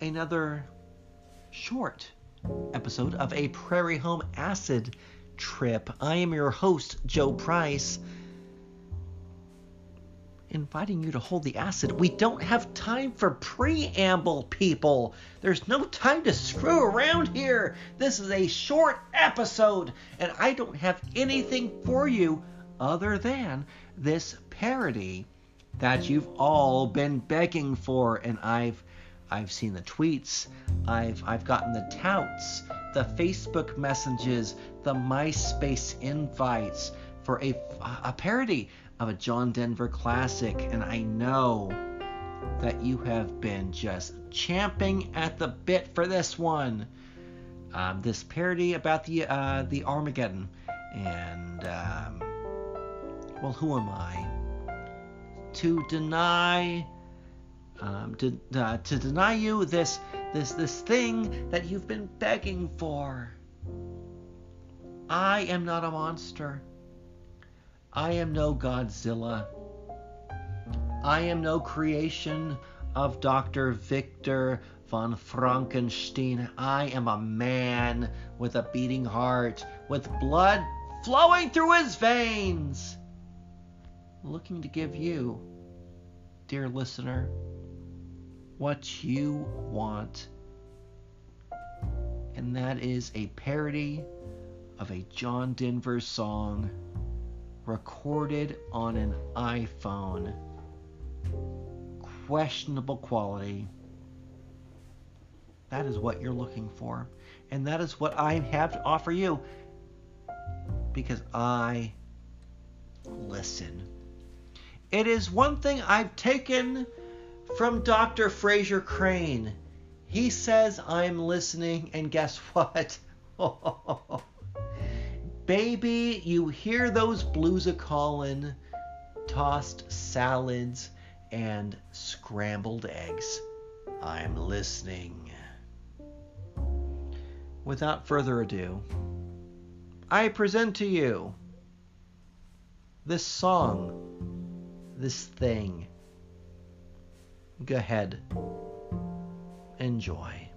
another short episode of a Prairie Home Acid Trip. I am your host, Joe Price, inviting you to hold the acid. We don't have time for preamble, people. There's no time to screw around here. This is a short episode, and I don't have anything for you other than this parody that you've all been begging for, and I've I've seen the tweets, I've I've gotten the touts, the Facebook messages, the MySpace invites for a a parody of a John Denver classic, and I know that you have been just champing at the bit for this one. Um, this parody about the uh, the Armageddon, and um, well, who am I to deny um, to uh, to deny you this this this thing that you've been begging for? I am not a monster. I am no Godzilla. I am no creation of Dr. Victor von Frankenstein. I am a man with a beating heart, with blood flowing through his veins, looking to give you, dear listener, what you want. And that is a parody of a John Denver song recorded on an iPhone. Questionable quality. That is what you're looking for. And that is what I have to offer you. Because I listen. It is one thing I've taken from Dr. Frasier Crane. He says I'm listening, and guess what? Baby, you hear those blues a callin', tossed salads, and scrambled eggs. I'm listening. Without further ado, I present to you this song, this thing. Go ahead, enjoy.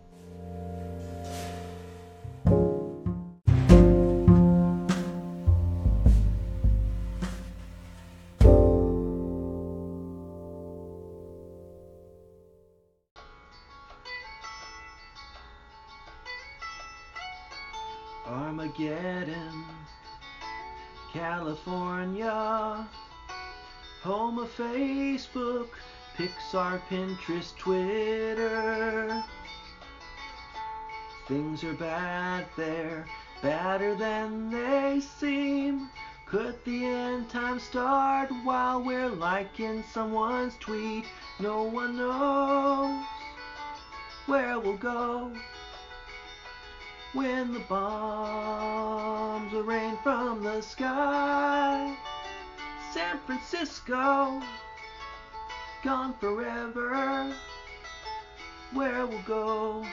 Armageddon, California, home of Facebook, Pixar, Pinterest, Twitter. Things are bad there, badder than they seem. Could the end time start while we're liking someone's tweet? No one knows where we'll go when the bombs rain from the sky. San Francisco, gone forever. Where we'll go,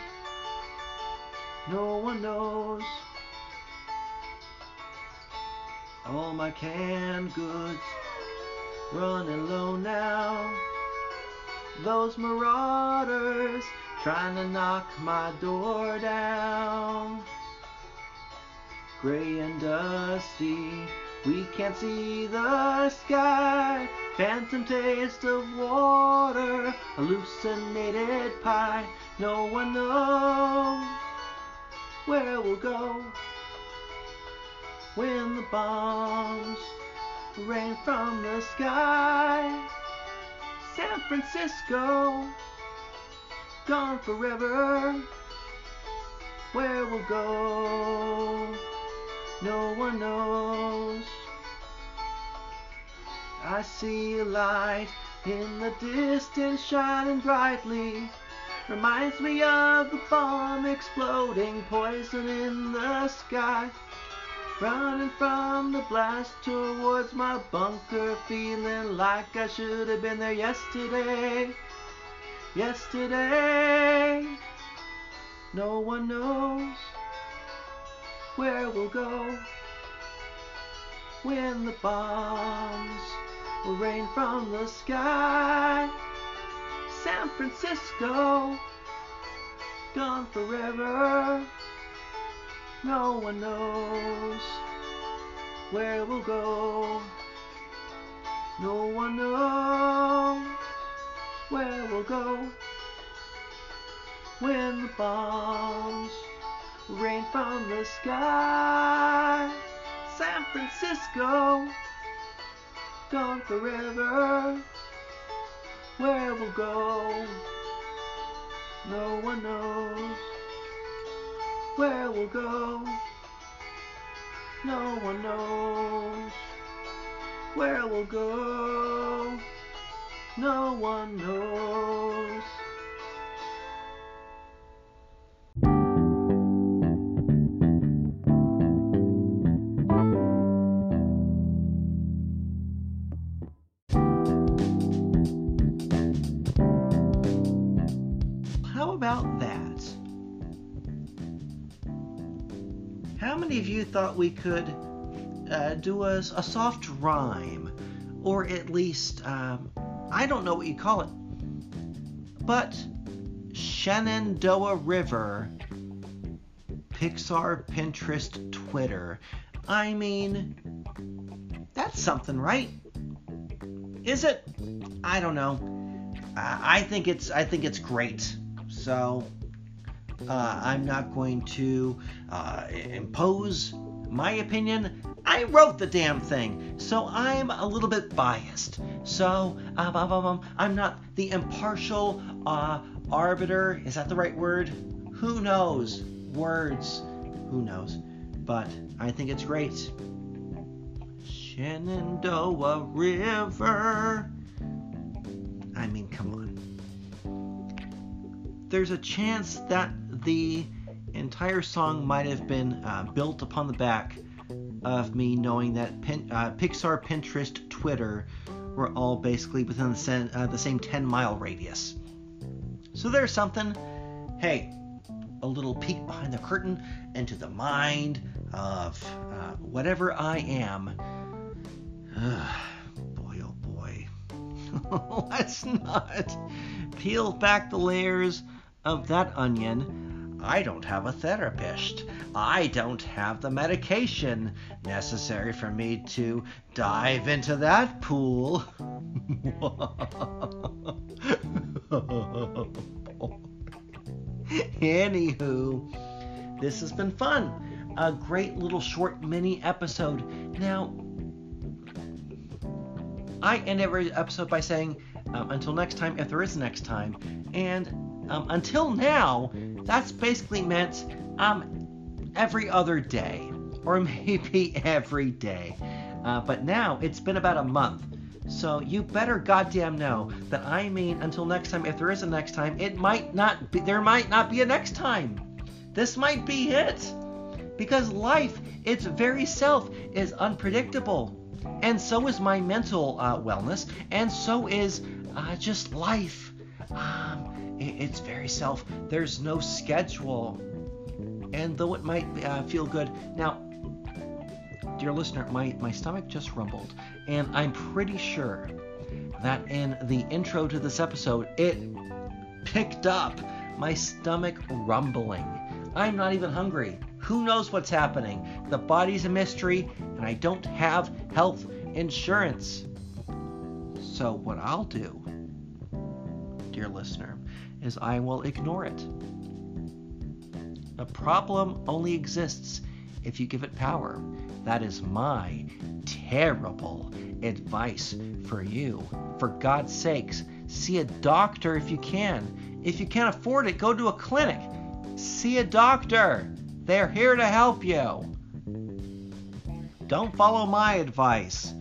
no one knows. All my canned goods running low now. Those marauders trying to knock my door down. Gray and dusty, we can't see the sky. Phantom taste of water, hallucinated pie. No one knows where we'll go when the bombs rain from the sky. San Francisco gone forever. Where we'll go, no one knows. I see a light in the distance shining brightly. Reminds me of the bomb exploding, poison in the sky. Running from the blast towards my bunker, feeling like I should have been there yesterday yesterday. No one knows where we'll go when the bombs rain from the sky. San Francisco, gone forever. No one knows where we'll go. No one knows where we'll go when the bombs rain from the sky. San Francisco, gone forever. Where we'll go, no one knows. Where we'll go, no one knows. Where we'll go, no one knows. Many of you thought we could uh, do a, a soft rhyme? Or at least, um, I don't know what you call it, but Shenandoah River, Pixar, Pinterest, Twitter. I mean, that's something, right? Is it? I don't know. I think it's I think it's great. So uh, I'm not going to uh, impose my opinion. I wrote the damn thing, so I'm a little bit biased. So um, I'm not the impartial uh, arbiter. Is that the right word? Who knows? Words. Who knows? But I think it's great. Shenandoah River. I mean, come on. There's a chance that the entire song might have been uh, built upon the back of me knowing that Pin, uh, Pixar, Pinterest, Twitter were all basically within the, sen- uh, the same 10 mile radius. So there's something. Hey, a little peek behind the curtain into the mind of uh, whatever I am. boy, oh boy. Let's not peel back the layers of that onion. I don't have a therapist. I don't have the medication necessary for me to dive into that pool. Anywho, this has been fun. A great little short mini episode. Now, I end every episode by saying, um, until next time, if there is next time. And um, until now, that's basically meant um, every other day, or maybe every day. Uh, but now it's been about a month. So you better goddamn know that I mean until next time, if there is a next time, it might not be, there might not be a next time. This might be it. Because life, its very self, is unpredictable. And so is my mental uh, wellness, and so is uh, just life. Um, it's very self. There's no schedule. And though it might uh, feel good, now, dear listener, my, my stomach just rumbled, and I'm pretty sure that in the intro to this episode, it picked up my stomach rumbling. I'm not even hungry. Who knows what's happening? The body's a mystery, and I don't have health insurance. So, what I'll do, dear listener, is I will ignore it. The problem only exists if you give it power. That is my terrible advice for you. For God's sakes, see a doctor if you can. If you can't afford it, go to a clinic. See a doctor. They're here to help you. Don't follow my advice.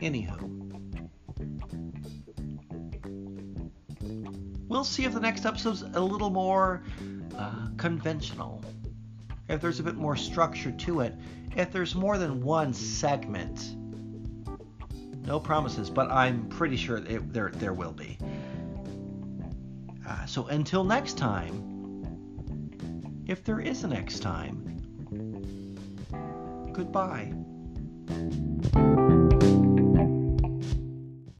Anywho, we'll see if the next episode's a little more uh, conventional. If there's a bit more structure to it. If there's more than one segment. No promises, but I'm pretty sure it, there there will be. Uh, so until next time, if there is a next time, goodbye.